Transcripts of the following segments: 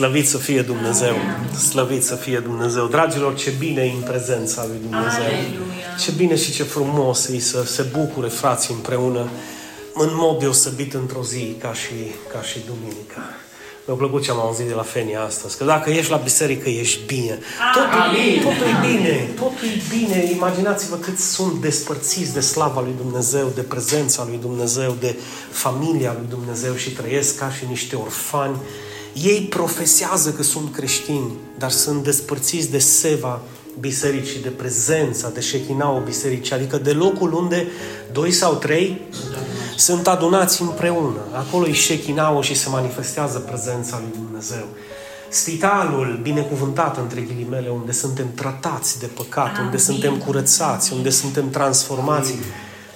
Slăvit să fie Dumnezeu! Slăvit să fie Dumnezeu! Dragilor, ce bine e în prezența lui Dumnezeu! Ce bine și ce frumos e să se bucure frații împreună în mod deosebit într-o zi ca și, ca și duminica. Mi-a plăcut ce am auzit de la Fenia astăzi, că dacă ești la biserică, ești bine. Totul, totul e bine, totul e bine. Imaginați-vă cât sunt despărțiți de slava lui Dumnezeu, de prezența lui Dumnezeu, de familia lui Dumnezeu și trăiesc ca și niște orfani. Ei profesează că sunt creștini, dar sunt despărțiți de seva bisericii, de prezența, de șechinaul bisericii, adică de locul unde doi sau trei sunt adunați împreună. Acolo e șechinaul și se manifestează prezența lui Dumnezeu. Spitalul binecuvântat, între ghilimele, unde suntem tratați de păcat, unde suntem curățați, unde suntem transformați.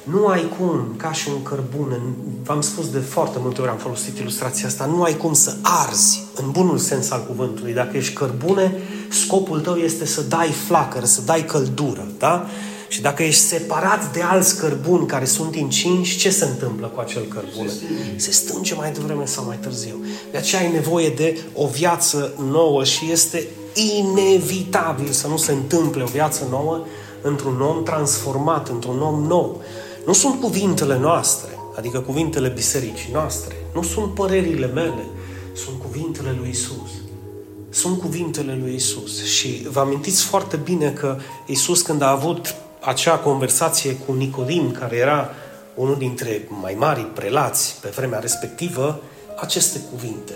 Nu ai cum, ca și un cărbune, v-am spus de foarte multe ori, am folosit ilustrația asta, nu ai cum să arzi, în bunul sens al cuvântului. Dacă ești cărbune, scopul tău este să dai flacără, să dai căldură, da? Și dacă ești separat de alți cărbuni care sunt încinși, ce se întâmplă cu acel cărbune? Se stânge mai devreme sau mai târziu. De aceea ai nevoie de o viață nouă și este inevitabil să nu se întâmple o viață nouă într-un om transformat, într-un om nou. Nu sunt cuvintele noastre, adică cuvintele bisericii noastre, nu sunt părerile mele, sunt cuvintele lui Isus. Sunt cuvintele lui Isus. Și vă amintiți foarte bine că Isus când a avut acea conversație cu Nicodim, care era unul dintre mai mari prelați pe vremea respectivă, aceste cuvinte.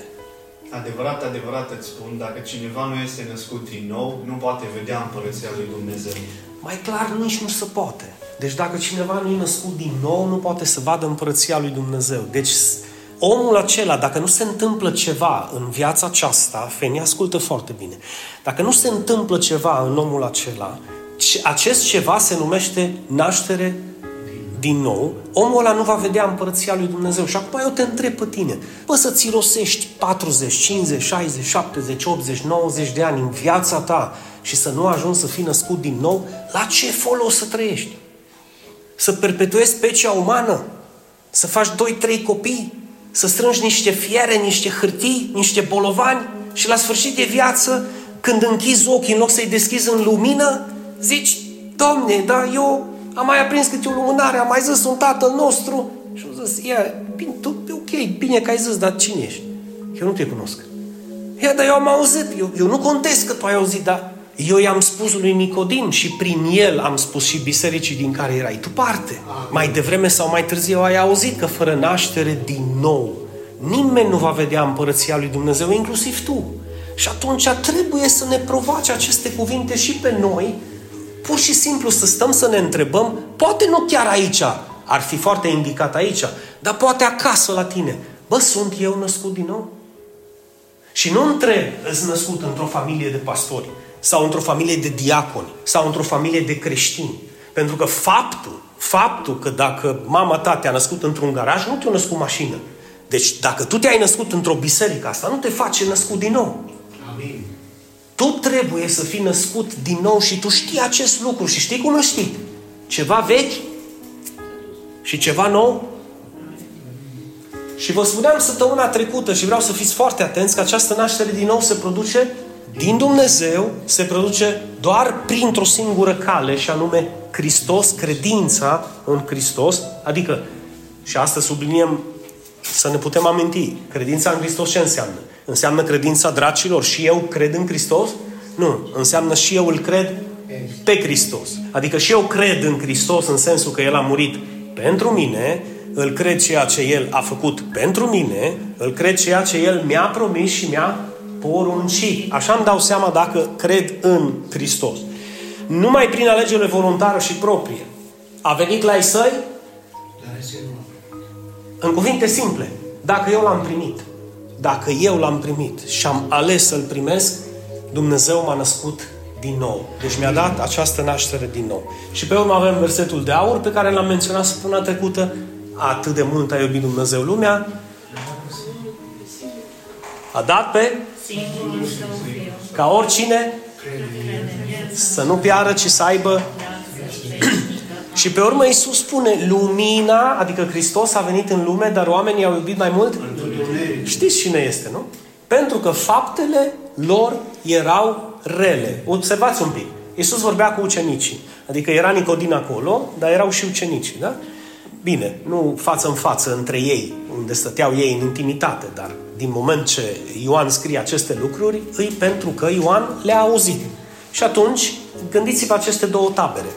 Adevărat, adevărat îți spun, dacă cineva nu este născut din nou, nu poate vedea împărăția lui Dumnezeu. Mai clar, nici nu se poate. Deci dacă cineva nu e născut din nou, nu poate să vadă împărăția lui Dumnezeu. Deci omul acela, dacă nu se întâmplă ceva în viața aceasta, Feni ascultă foarte bine, dacă nu se întâmplă ceva în omul acela, acest ceva se numește naștere din nou, omul ăla nu va vedea împărăția lui Dumnezeu. Și acum eu te întreb pe tine, bă, să-ți rosești 40, 50, 60, 70, 80, 90 de ani în viața ta și să nu ajungi să fii născut din nou, la ce folos să trăiești? Să perpetuezi specia umană? Să faci 2-3 copii? Să strângi niște fiere, niște hârtii, niște bolovani? Și la sfârșit de viață, când închizi ochii, în loc să-i deschizi în lumină, zici, Domne, da, eu am mai aprins câte o lumânare, am mai zis un tatăl nostru și am zis, ia, bine, tu, ok, bine că ai zis, dar cine ești? Eu nu te cunosc. Ia, dar eu am auzit, eu, eu nu contest că tu ai auzit, dar eu i-am spus lui Nicodim și prin el am spus și bisericii din care erai tu parte. Mai devreme sau mai târziu ai auzit că fără naștere din nou, nimeni nu va vedea împărăția lui Dumnezeu, inclusiv tu. Și atunci trebuie să ne provoace aceste cuvinte și pe noi pur și simplu să stăm să ne întrebăm, poate nu chiar aici, ar fi foarte indicat aici, dar poate acasă la tine. Bă, sunt eu născut din nou? Și nu întreb, îți născut într-o familie de pastori, sau într-o familie de diaconi, sau într-o familie de creștini. Pentru că faptul, faptul că dacă mama ta te-a născut într-un garaj, nu te-a născut mașină. Deci dacă tu te-ai născut într-o biserică, asta nu te face născut din nou. Amin. Tu trebuie să fii născut din nou și tu știi acest lucru și știi cum îl știi. Ceva vechi și ceva nou. Și vă spuneam săptămâna trecută și vreau să fiți foarte atenți că această naștere din nou se produce din Dumnezeu, se produce doar printr-o singură cale și anume Hristos, credința în Hristos, adică și asta subliniem să ne putem aminti. Credința în Hristos ce înseamnă? Înseamnă credința dracilor și eu cred în Hristos? Nu. Înseamnă și eu îl cred pe Hristos. Adică și eu cred în Hristos în sensul că El a murit pentru mine, îl cred ceea ce El a făcut pentru mine, îl cred ceea ce El mi-a promis și mi-a poruncit. Așa îmi dau seama dacă cred în Hristos. Numai prin alegerile voluntară și proprie. A venit la ei săi? În cuvinte simple. Dacă eu l-am primit, dacă eu l-am primit și am ales să-l primesc, Dumnezeu m-a născut din nou. Deci mi-a dat această naștere din nou. Și pe urmă avem versetul de aur pe care l-am menționat săptămâna trecută. Atât de mult a iubit Dumnezeu lumea. A dat pe ca oricine să nu piară, ci să aibă și pe urmă Iisus spune, lumina, adică Hristos a venit în lume, dar oamenii au iubit mai mult? Știți cine este, nu? Pentru că faptele lor erau rele. Observați un pic. Iisus vorbea cu ucenicii. Adică era Nicodin acolo, dar erau și ucenicii, da? Bine, nu față în față între ei, unde stăteau ei în intimitate, dar din moment ce Ioan scrie aceste lucruri, îi pentru că Ioan le-a auzit. Și atunci, gândiți-vă aceste două tabere.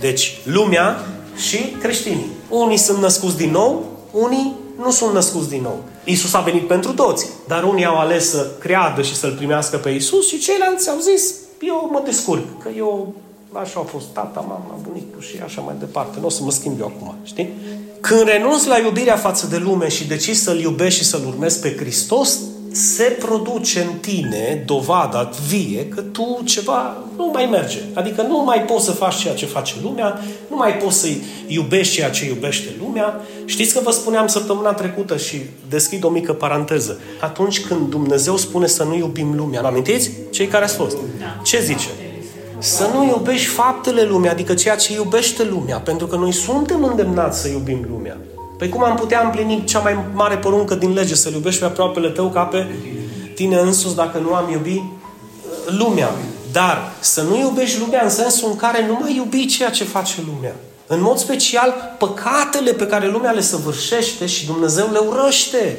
Deci, lumea și creștinii. Unii sunt născuți din nou, unii nu sunt născuți din nou. Isus a venit pentru toți, dar unii au ales să creadă și să-L primească pe Isus și ceilalți au zis, eu mă descurc, că eu așa a fost tata, mama, bunicul și așa mai departe. Nu o să mă schimb eu acum, știi? Când renunți la iubirea față de lume și decizi să-L iubești și să-L urmezi pe Hristos, se produce în tine dovada vie că tu ceva nu mai merge. Adică nu mai poți să faci ceea ce face lumea, nu mai poți să iubești ceea ce iubește lumea. Știți că vă spuneam săptămâna trecută și deschid o mică paranteză. Atunci când Dumnezeu spune să nu iubim lumea, nu amintiți? Cei care ați fost. Da. Ce zice? Să nu iubești faptele lumea, adică ceea ce iubește lumea, pentru că noi suntem îndemnați să iubim lumea. Păi cum am putea împlini cea mai mare poruncă din lege, să-L iubești pe aproapele tău ca pe tine însuți dacă nu am iubit uh, lumea. Dar să nu iubești lumea în sensul în care nu mai iubi ceea ce face lumea. În mod special, păcatele pe care lumea le săvârșește și Dumnezeu le urăște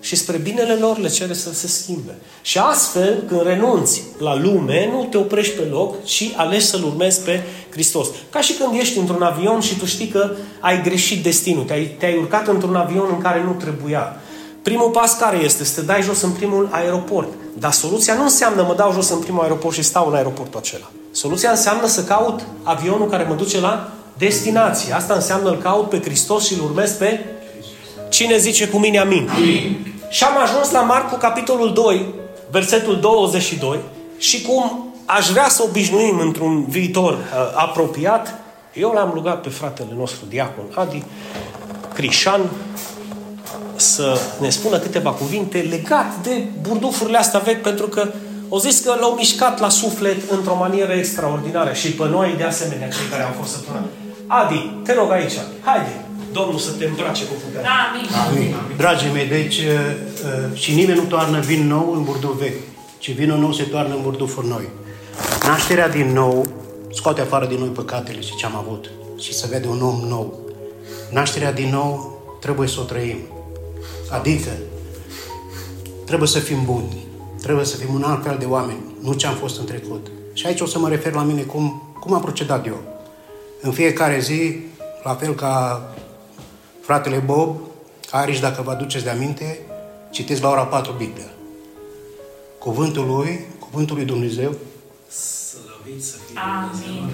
și spre binele lor le cere să se schimbe. Și astfel, când renunți la lume, nu te oprești pe loc, ci alegi să-L urmezi pe Hristos. Ca și când ești într-un avion și tu știi că ai greșit destinul, te-ai, te-ai urcat într-un avion în care nu trebuia. Primul pas care este? Să te dai jos în primul aeroport. Dar soluția nu înseamnă mă dau jos în primul aeroport și stau în aeroportul acela. Soluția înseamnă să caut avionul care mă duce la destinație. Asta înseamnă îl caut pe Hristos și îl urmez pe Cine zice cu mine amin? amin. Și am ajuns la Marcu, capitolul 2, versetul 22, și cum aș vrea să obișnuim într-un viitor uh, apropiat, eu l-am rugat pe fratele nostru, diacon Adi, Crișan, să ne spună câteva cuvinte legat de burdufurile astea vechi, pentru că o zis că l-au mișcat la suflet într-o manieră extraordinară și pe noi, de asemenea, cei care am fost săptămâna. Adi, te rog aici, haide, Domnul să te îmbrace cu putere. Amin. Amin. Dragii mei, deci uh, uh, și nimeni nu toarnă vin nou în burduf vechi, ci vinul nou se toarnă în burdufuri noi. Nașterea din nou scoate afară din noi păcatele și ce am avut și să vede un om nou. Nașterea din nou trebuie să o trăim. Adică trebuie să fim buni, trebuie să fim un alt fel de oameni, nu ce am fost în trecut. Și aici o să mă refer la mine cum, cum am procedat eu. În fiecare zi, la fel ca Fratele Bob, Ariș, dacă vă aduceți de aminte, citiți la ora 4 Biblia. Cuvântul lui, cuvântul lui Dumnezeu. Slăvit să fie Amin.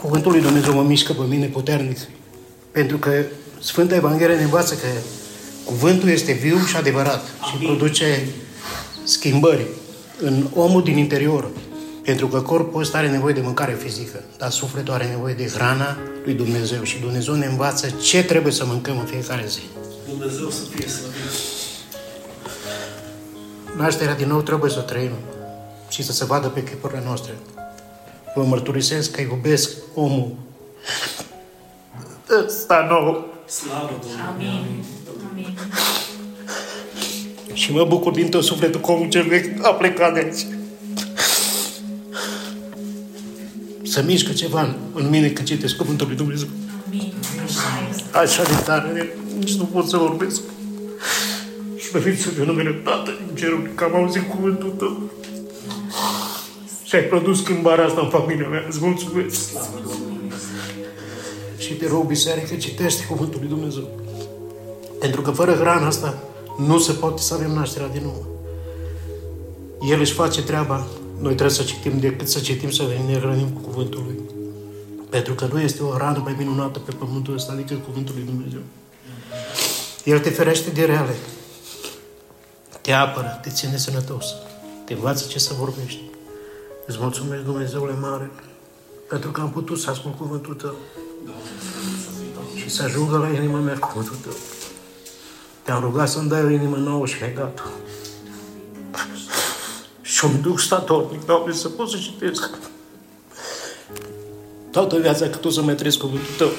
Cuvântul lui Dumnezeu mă mișcă pe mine puternic. Pentru că Sfânta Evanghelie ne învață că cuvântul este viu și adevărat Amin. și produce schimbări în omul din interior. Pentru că corpul ăsta are nevoie de mâncare fizică, dar sufletul are nevoie de hrana lui Dumnezeu și Dumnezeu ne învață ce trebuie să mâncăm în fiecare zi. Dumnezeu să fie slăvit. Nașterea din nou trebuie să o trăim și să se vadă pe chipurile noastre. Vă mărturisesc că iubesc omul ăsta nou. Slavă Domnului! Amin. Amin. Și mă bucur din tot sufletul că omul cel vechi a plecat de aici. Să mișcă ceva în mine că citesc Cuvântul lui Dumnezeu. Amin. Așa de tare, nici nu pot să vorbesc. Și vă să fiu numele Tatăl în cerul, că am auzit cuvântul tău. Și ai produs schimbarea asta în familia mea. Îți mulțumesc. Și te rog, biserică, citește Cuvântul lui Dumnezeu. Pentru că fără hrana asta nu se poate să avem nașterea din nou. El își face treaba noi trebuie să citim decât să citim, să ne hrănim cu cuvântul Lui. Pentru că nu este o rană mai minunată pe pământul ăsta decât cuvântul Lui Dumnezeu. El te ferește de reale. Te apără, te ține sănătos. Te învață ce să vorbești. Îți mulțumesc, Dumnezeule mare, pentru că am putut să ascult cuvântul Tău. Și să ajungă la inima mea cuvântul Tău. Te-am rugat să-mi dai o inimă nouă și mi-ai dat și un duc statornic, Doamne, să pot să citesc toată viața cât o să mai trăiesc cuvântul Tău.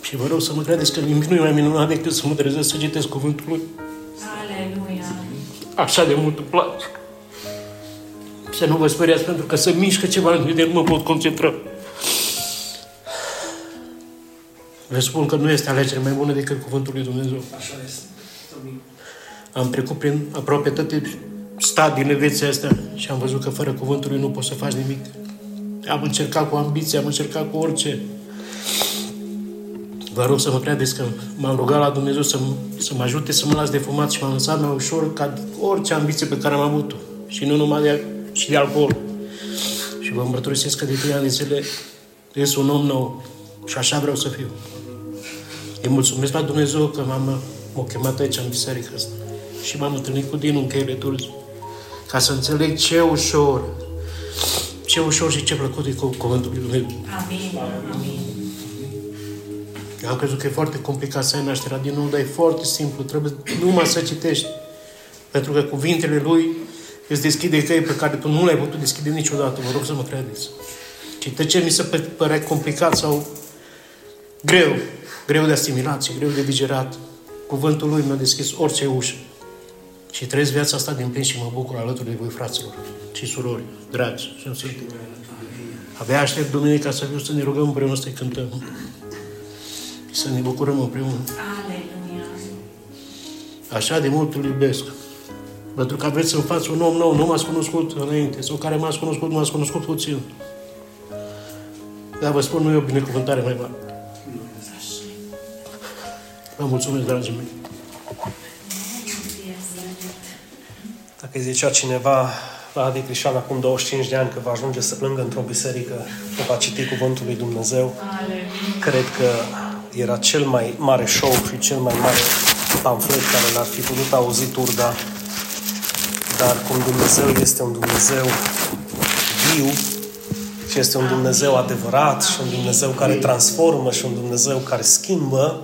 Și vă rog să mă credeți că nimic nu e mai minunat decât să mă trezesc să citesc cuvântul Lui. așa de mult îmi place. Să nu vă speriați pentru că să mișcă ceva în mine, nu mă pot concentra. Vă spun că nu este alegere mai bună decât Cuvântul lui Dumnezeu. Așa este. Amin. Am trecut prin aproape toate stadiile vieții astea și am văzut că fără Cuvântul lui nu poți să faci nimic. Am încercat cu ambiție, am încercat cu orice. Vă rog să mă credeți că m-am rugat la Dumnezeu să, să mă ajute să mă las de fumat și m-am lăsat mai ușor ca orice ambiție pe care am avut-o. Și nu numai de, și de alcool. Și vă mărturisesc că de trei ani de zile ies un om nou. Și așa vreau să fiu. Îi mulțumesc la Dumnezeu că m-am m-a chemat aici în biserică asta. Și m-am întâlnit cu Dinu în cheile turci. Ca să înțeleg ce ușor, ce ușor și ce plăcut e cu cuvântul lui Dumnezeu. Amin. Amin. Eu am crezut că e foarte complicat să ai nașterea din nou, dar e foarte simplu. Trebuie numai să citești. Pentru că cuvintele lui îți deschide căi pe care tu nu le-ai putut deschide niciodată. Vă rog să mă credeți. Și ce mi se părea complicat sau greu, greu de asimilat și greu de digerat, cuvântul lui mi-a deschis orice ușă. Și trăiesc viața asta din plin și mă bucur alături de voi, fraților și surori, dragi și în Sfântul. Abia aștept duminica să viu să ne rugăm împreună să cântăm. Și să ne bucurăm împreună. Aleluia. Așa de mult îl iubesc. Pentru că aveți în față un om nou, nu m-ați cunoscut înainte, sau care m-ați cunoscut, m-ați cunoscut puțin. Dar vă spun, nu e o binecuvântare mai mare. Vă mulțumesc, dragii mei. Dacă îi zicea cineva la Adi Crișan acum 25 de ani că va ajunge să plângă într-o biserică, că va citi Cuvântul lui Dumnezeu, Aleluia. cred că era cel mai mare show și cel mai mare pamflet care l-ar fi putut auzi Turda. Dar cum Dumnezeu este un Dumnezeu viu și este un Dumnezeu adevărat și un Dumnezeu care transformă și un Dumnezeu care schimbă,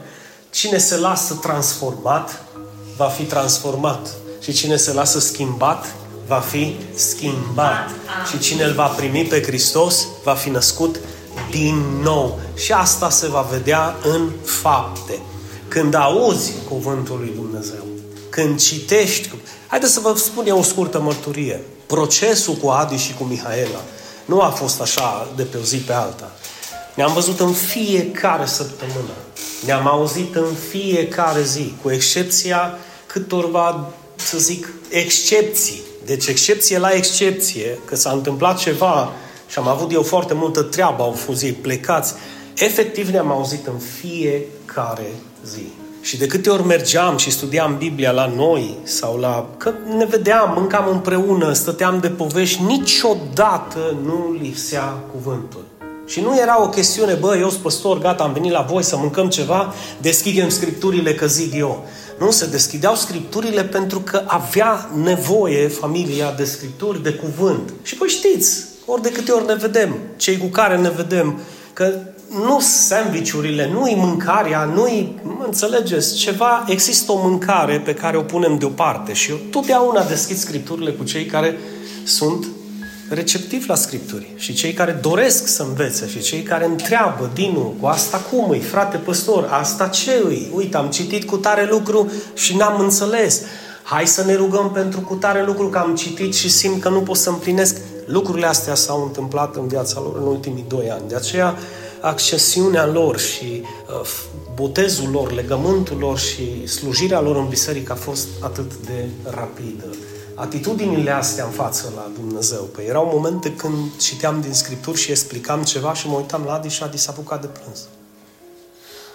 cine se lasă transformat, va fi transformat. Și cine se lasă schimbat, va fi schimbat. Și cine îl va primi pe Hristos, va fi născut din nou. Și asta se va vedea în fapte. Când auzi cuvântul lui Dumnezeu, când citești... Haideți să vă spun eu o scurtă mărturie. Procesul cu Adi și cu Mihaela nu a fost așa de pe o zi pe alta. Ne-am văzut în fiecare săptămână. Ne-am auzit în fiecare zi, cu excepția câtorva, să zic, excepții. Deci excepție la excepție, că s-a întâmplat ceva și am avut eu foarte multă treabă, au fost ei plecați. Efectiv ne-am auzit în fiecare zi. Și de câte ori mergeam și studiam Biblia la noi sau la... că ne vedeam, mâncam împreună, stăteam de povești, niciodată nu lipsea cuvântul. Și nu era o chestiune, bă, eu sunt păstor, gata, am venit la voi să mâncăm ceva, deschidem scripturile că zic eu. Nu, se deschideau scripturile pentru că avea nevoie familia de scripturi, de cuvânt. Și voi știți, ori de câte ori ne vedem, cei cu care ne vedem, că nu sandvișurile, nu-i mâncarea, nu-i, mă înțelegeți, ceva, există o mâncare pe care o punem deoparte și eu totdeauna deschid scripturile cu cei care sunt receptivi la Scripturi și cei care doresc să învețe și cei care întreabă, Dinu, cu asta cum îi, frate păstor, asta ce îi? Uite, am citit cu tare lucru și n-am înțeles. Hai să ne rugăm pentru cu tare lucru că am citit și simt că nu pot să împlinesc. Lucrurile astea s-au întâmplat în viața lor în ultimii doi ani. De aceea, accesiunea lor și uh, botezul lor, legământul lor și slujirea lor în biserică a fost atât de rapidă atitudinile astea în față la Dumnezeu. Păi erau momente când citeam din Scripturi și explicam ceva și mă uitam la Adi și Adi s-a apucat de plâns.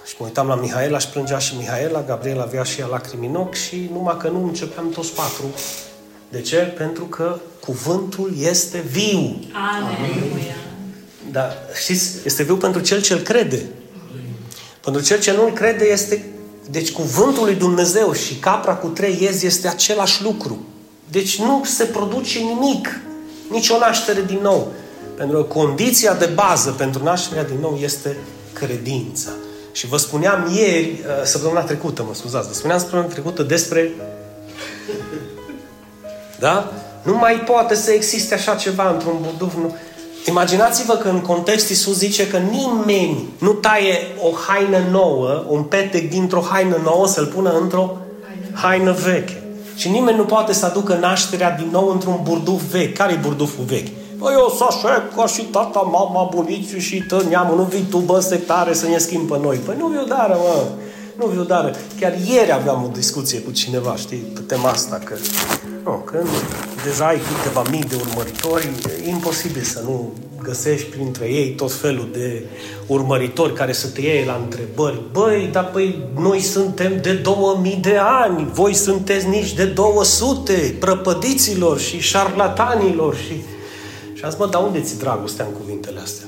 Și mă uitam la Mihaela și plângea și Mihaela, Gabriel avea și ea lacrimi în ochi și numai că nu începeam toți patru. De ce? Pentru că cuvântul este viu. Aleluia. Dar știți, este viu pentru cel ce-l crede. Pentru cel ce nu-l crede este... Deci cuvântul lui Dumnezeu și capra cu trei iezi este același lucru. Deci nu se produce nimic, nici o naștere din nou. Pentru că condiția de bază pentru nașterea din nou este credința. Și vă spuneam ieri, săptămâna trecută, mă scuzați, vă spuneam săptămâna trecută despre... Da? Nu mai poate să existe așa ceva într-un buduf. Nu. Imaginați-vă că în context Iisus zice că nimeni nu taie o haină nouă, un petec dintr-o haină nouă să-l pună într-o haină veche. Și nimeni nu poate să aducă nașterea din nou într-un burduf vechi. Care e burduful vechi? Păi eu să așa ca și tata, mama, bunicii și tot neamul, nu vii tu, bă, sectare, să ne schimbi pe noi. Păi nu viu dară, mă. Nu viu dară. Chiar ieri aveam o discuție cu cineva, știi, pe tema asta, că nu, când deja ai câteva mii de urmăritori, e imposibil să nu găsești printre ei tot felul de urmăritori care să te iei la întrebări. Băi, dar păi noi suntem de 2000 de ani, voi sunteți nici de 200, prăpădiților și șarlatanilor și... Și am zis, bă, dar unde ți dragostea în cuvintele astea?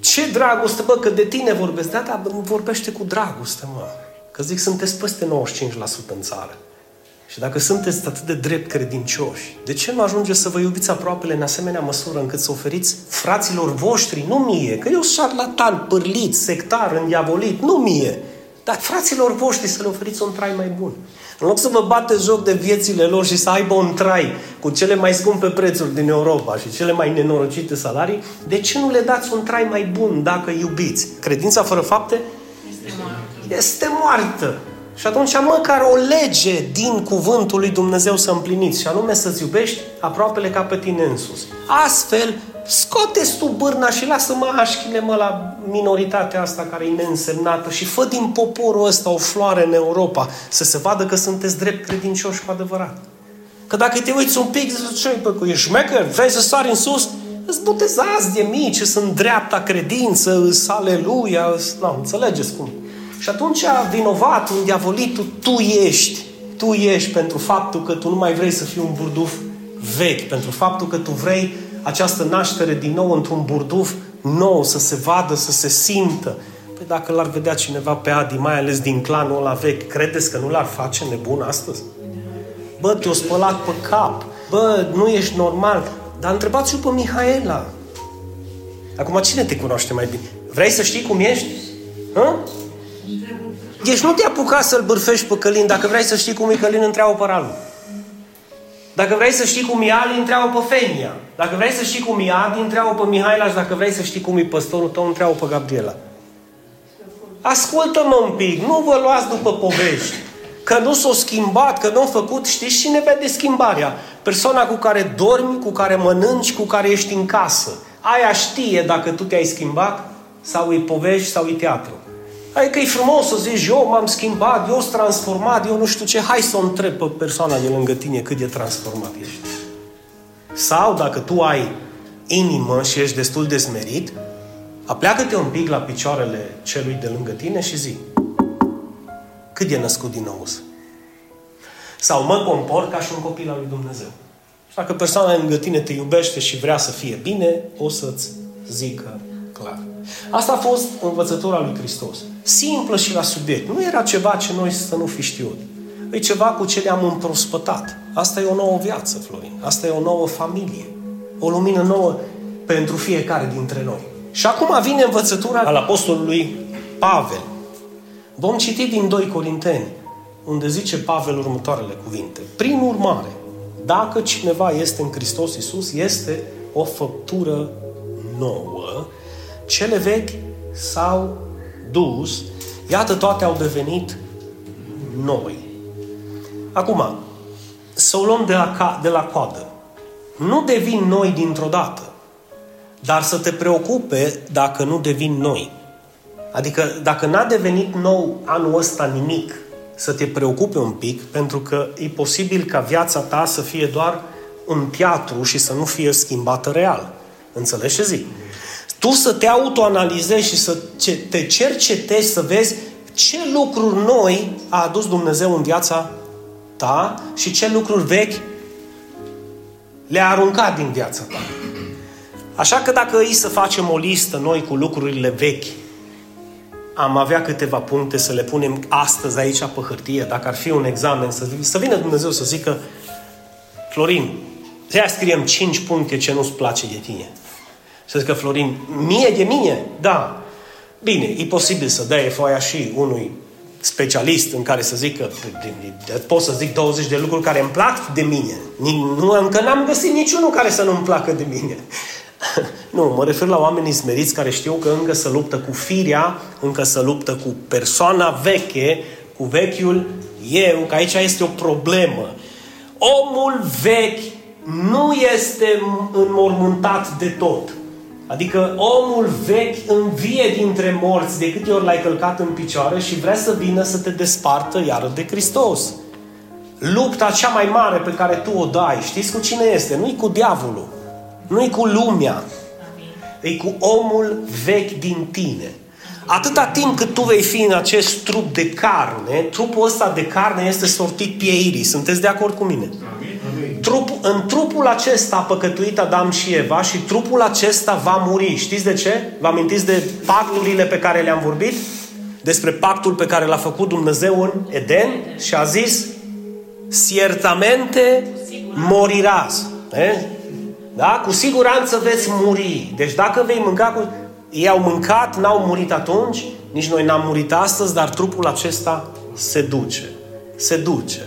Ce dragoste, bă, că de tine vorbesc. Da, da, vorbește cu dragoste, mă. Că zic, sunteți peste 95% în țară. Și dacă sunteți atât de drept credincioși, de ce nu ajungeți să vă iubiți aproapele în asemenea măsură încât să oferiți fraților voștri, nu mie, că eu sunt șarlatan, pârlit, sectar, îndiavolit, nu mie, dar fraților voștri să le oferiți un trai mai bun. În loc să vă bate joc de viețile lor și să aibă un trai cu cele mai scumpe prețuri din Europa și cele mai nenorocite salarii, de ce nu le dați un trai mai bun dacă iubiți? Credința fără fapte Este moartă. Este moartă. Și atunci măcar o lege din cuvântul lui Dumnezeu să împliniți și anume să-ți iubești aproapele ca pe tine însuți. Astfel, scoate tu bârna și lasă mă așchile mă la minoritatea asta care e neînsemnată și fă din poporul ăsta o floare în Europa să se vadă că sunteți drept credincioși cu adevărat. Că dacă te uiți un pic, zici, ce bă, că ești șmecher, vrei să sari în sus, îți botezați de mici, sunt dreapta credință, îs aleluia, îs... Nu, înțelegeți cum. Și atunci vinovatul, diavolitul, tu ești. Tu ești pentru faptul că tu nu mai vrei să fii un burduf vechi, pentru faptul că tu vrei această naștere din nou într-un burduf nou, să se vadă, să se simtă. Păi dacă l-ar vedea cineva pe Adi, mai ales din clanul ăla vechi, credeți că nu l-ar face nebun astăzi? Bă, te-o spălat pe cap. Bă, nu ești normal. Dar întrebați-o pe Mihaela. Acum, cine te cunoaște mai bine? Vrei să știi cum ești? Hă? Deci nu te apuca să-l bârfești pe Călin. Dacă vrei să știi cum e Călin, întreabă pe Ralu. Dacă vrei să știi cum e Ali, întreabă pe Fenia. Dacă vrei să știi cum e Adi, întreabă pe Mihaela și dacă vrei să știi cum e păstorul tău, întreabă pe Gabriela. Ascultă-mă un pic, nu vă luați după povești. Că nu s-au schimbat, că nu au făcut, știți cine vede schimbarea? Persoana cu care dormi, cu care mănânci, cu care ești în casă. Aia știe dacă tu te-ai schimbat sau e povești sau e teatru. Adică e frumos să zici, eu m-am schimbat, eu sunt transformat, eu nu știu ce, hai să o întreb pe persoana de lângă tine cât de transformat ești. Sau dacă tu ai inimă și ești destul de smerit, apleacă-te un pic la picioarele celui de lângă tine și zi, cât e născut din nou? Sau mă comport ca și un copil al lui Dumnezeu. Și dacă persoana lângă tine te iubește și vrea să fie bine, o să-ți zică clar. Asta a fost învățătura lui Hristos. Simplă și la subiect. Nu era ceva ce noi să nu fi știut. E ceva cu ce le-am împrospătat. Asta e o nouă viață, Florin. Asta e o nouă familie. O lumină nouă pentru fiecare dintre noi. Și acum vine învățătura al apostolului Pavel. Vom citi din 2 Corinteni, unde zice Pavel următoarele cuvinte. Prin urmare, dacă cineva este în Hristos Iisus, este o făptură nouă. Cele vechi s-au dus, iată toate au devenit noi. Acum, să o luăm de la, de la coadă. Nu devin noi dintr-o dată, dar să te preocupe dacă nu devin noi. Adică dacă n-a devenit nou anul ăsta nimic, să te preocupe un pic, pentru că e posibil ca viața ta să fie doar un teatru și să nu fie schimbată real. Înțelegi ce zic? Tu să te autoanalizezi și să te cercetezi, să vezi ce lucruri noi a adus Dumnezeu în viața ta și ce lucruri vechi le-a aruncat din viața ta. Așa că dacă îi să facem o listă noi cu lucrurile vechi, am avea câteva puncte să le punem astăzi aici pe hârtie, dacă ar fi un examen, să, să vină Dumnezeu să zică Florin, să scriem 5 puncte ce nu-ți place de tine. Să zică Florin, mie de mine? Da. Bine, e posibil să dai foaia și unui specialist în care să zică, pot să zic 20 de lucruri care îmi plac de mine. Nu, încă n-am găsit niciunul care să nu-mi placă de mine. nu, mă refer la oamenii smeriți care știu că încă să luptă cu firea, încă să luptă cu persoana veche, cu vechiul eu, că aici este o problemă. omul vechi nu este înmormântat de tot. Adică omul vechi învie dintre morți de câte ori l-ai călcat în picioare și vrea să vină să te despartă iară de Hristos. Lupta cea mai mare pe care tu o dai, știți cu cine este? Nu-i cu diavolul, nu-i cu lumea, e cu omul vechi din tine. Atâta timp cât tu vei fi în acest trup de carne, trupul ăsta de carne este sortit pieirii. Sunteți de acord cu mine? Trup, în trupul acesta a păcătuit Adam și Eva și trupul acesta va muri. Știți de ce? Vă amintiți de pacturile pe care le-am vorbit? Despre pactul pe care l-a făcut Dumnezeu în Eden și a zis Siertamente morirás. Eh? Da? Cu siguranță veți muri. Deci dacă vei mânca cu... Ei au mâncat, n-au murit atunci, nici noi n-am murit astăzi, dar trupul acesta se duce. Se duce.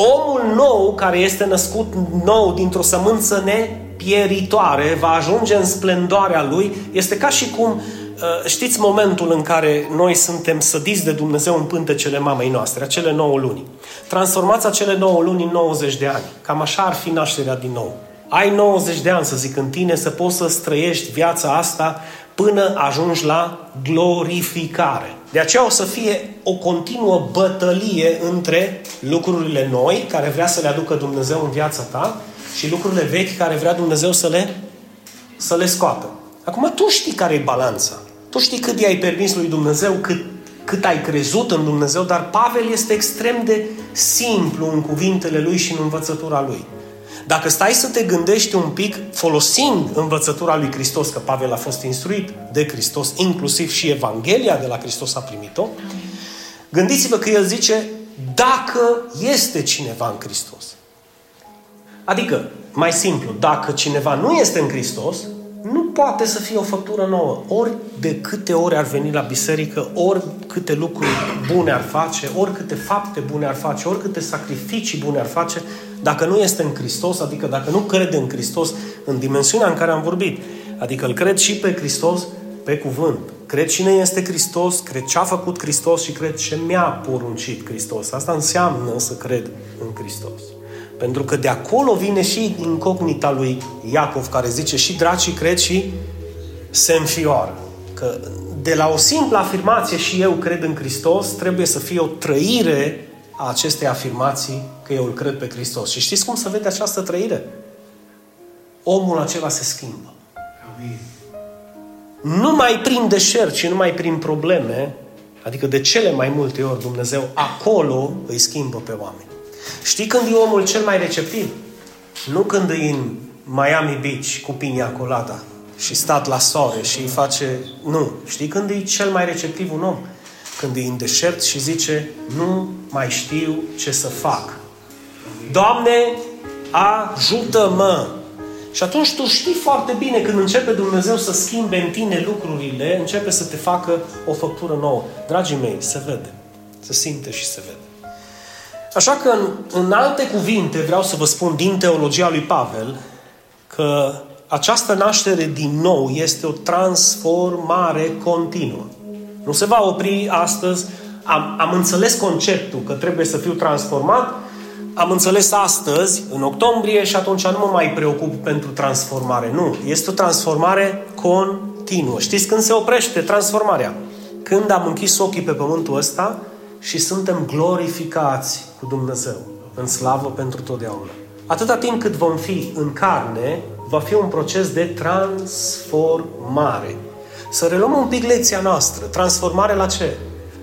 Omul nou, care este născut nou dintr-o sămânță nepieritoare, va ajunge în splendoarea lui, este ca și cum, uh, știți momentul în care noi suntem sădiți de Dumnezeu în pântecele mamei noastre, acele 9 luni. Transformați acele 9 luni în 90 de ani. Cam așa ar fi nașterea din nou. Ai 90 de ani, să zic, în tine să poți să străiești viața asta până ajungi la glorificare. De aceea o să fie o continuă bătălie între lucrurile noi, care vrea să le aducă Dumnezeu în viața ta, și lucrurile vechi, care vrea Dumnezeu să le, să le scoată. Acum tu știi care e balanța. Tu știi cât i-ai permis lui Dumnezeu, cât, cât ai crezut în Dumnezeu, dar Pavel este extrem de simplu în cuvintele lui și în învățătura lui. Dacă stai să te gândești un pic, folosind învățătura lui Hristos, că Pavel a fost instruit de Hristos, inclusiv și Evanghelia de la Hristos a primit-o, gândiți-vă că el zice, dacă este cineva în Hristos. Adică, mai simplu, dacă cineva nu este în Hristos, nu poate să fie o făptură nouă. Ori de câte ori ar veni la biserică, ori câte lucruri bune ar face, ori câte fapte bune ar face, ori câte sacrificii bune ar face, dacă nu este în Hristos, adică dacă nu crede în Hristos în dimensiunea în care am vorbit, adică îl cred și pe Hristos pe cuvânt. Cred cine este Hristos, cred ce a făcut Hristos și cred ce mi-a poruncit Hristos. Asta înseamnă să cred în Hristos. Pentru că de acolo vine și incognita lui Iacov, care zice și dracii cred și se înfioară. Că de la o simplă afirmație și eu cred în Hristos, trebuie să fie o trăire a acestei afirmații că eu îl cred pe Hristos. Și știți cum se vede această trăire? Omul acela se schimbă. Amin. Numai prin deșert și numai prin probleme, adică de cele mai multe ori Dumnezeu acolo îi schimbă pe oameni. Știi când e omul cel mai receptiv? Nu când e în Miami Beach cu pinia colada și stat la soare și îi face... Nu. Știi când e cel mai receptiv un om? Când e în deșert și zice nu mai știu ce să fac. Doamne, ajută-mă! Și atunci tu știi foarte bine când începe Dumnezeu să schimbe în tine lucrurile, începe să te facă o făptură nouă. Dragii mei, se vede. Se simte și se vede. Așa că, în, în alte cuvinte, vreau să vă spun din teologia lui Pavel că această naștere din nou este o transformare continuă. Nu se va opri astăzi. Am, am înțeles conceptul că trebuie să fiu transformat, am înțeles astăzi, în octombrie, și atunci nu mă mai preocup pentru transformare. Nu, este o transformare continuă. Știți când se oprește transformarea? Când am închis ochii pe pământul ăsta și suntem glorificați cu Dumnezeu în slavă pentru totdeauna. Atâta timp cât vom fi în carne, va fi un proces de transformare. Să reluăm un pic lecția noastră. Transformare la ce?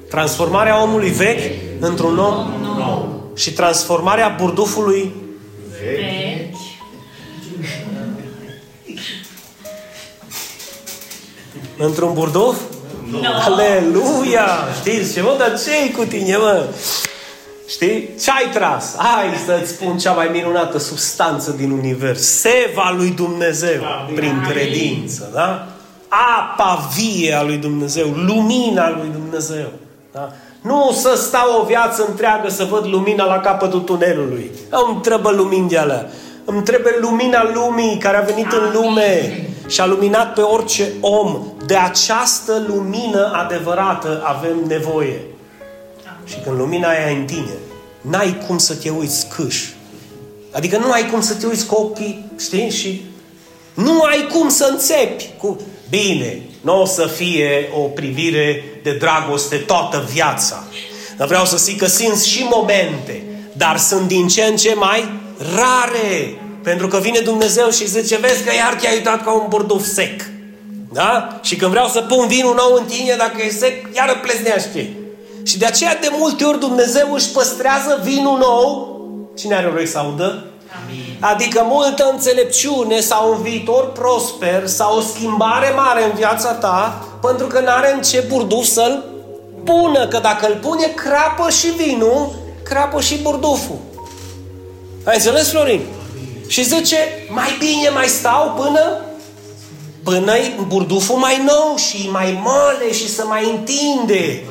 Transformarea omului vechi într-un om nou. Și transformarea burdufului Vechi. într-un burduf? No. Aleluia! Știți ce, mă, dar ce cu tine, mă? Știi? Ce ai tras? Hai să-ți spun cea mai minunată substanță din univers. Seva lui Dumnezeu prin credință, da? Apa vie a lui Dumnezeu, lumina lui Dumnezeu. Da? Nu să stau o viață întreagă să văd lumina la capătul tunelului. Îmi trebuie lumini de alea. Îmi trebuie lumina lumii care a venit în lume și a luminat pe orice om. De această lumină adevărată avem nevoie. Și când lumina aia e în tine, n-ai cum să te uiți câș Adică nu ai cum să te uiți cu ochii, știi? Și nu ai cum să înțepi cu... Bine, nu o să fie o privire de dragoste toată viața. Dar vreau să zic că sunt și momente, dar sunt din ce în ce mai rare. Pentru că vine Dumnezeu și zice, vezi că iar te-ai uitat ca un burduf sec. Da? Și când vreau să pun vinul nou în tine, dacă e sec, iară pleznește. Și de aceea de multe ori Dumnezeu își păstrează vinul nou. Cine are urechi să audă? Adică multă înțelepciune sau un viitor prosper sau o schimbare mare în viața ta pentru că n-are în ce burduf să-l pună. Că dacă îl pune, crapă și vinul, crapă și burduful. Ai înțeles, Florin? Și zice, mai bine mai stau până până burduful mai nou și mai mole și să mai întinde.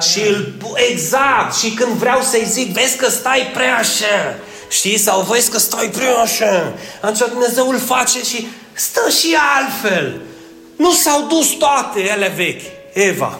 Și îl, exact, și când vreau să-i zic, vezi că stai prea așa, știți, sau vezi că stai prea așa, atunci Dumnezeu îl face și stă și altfel. Nu s-au dus toate ele vechi, Eva.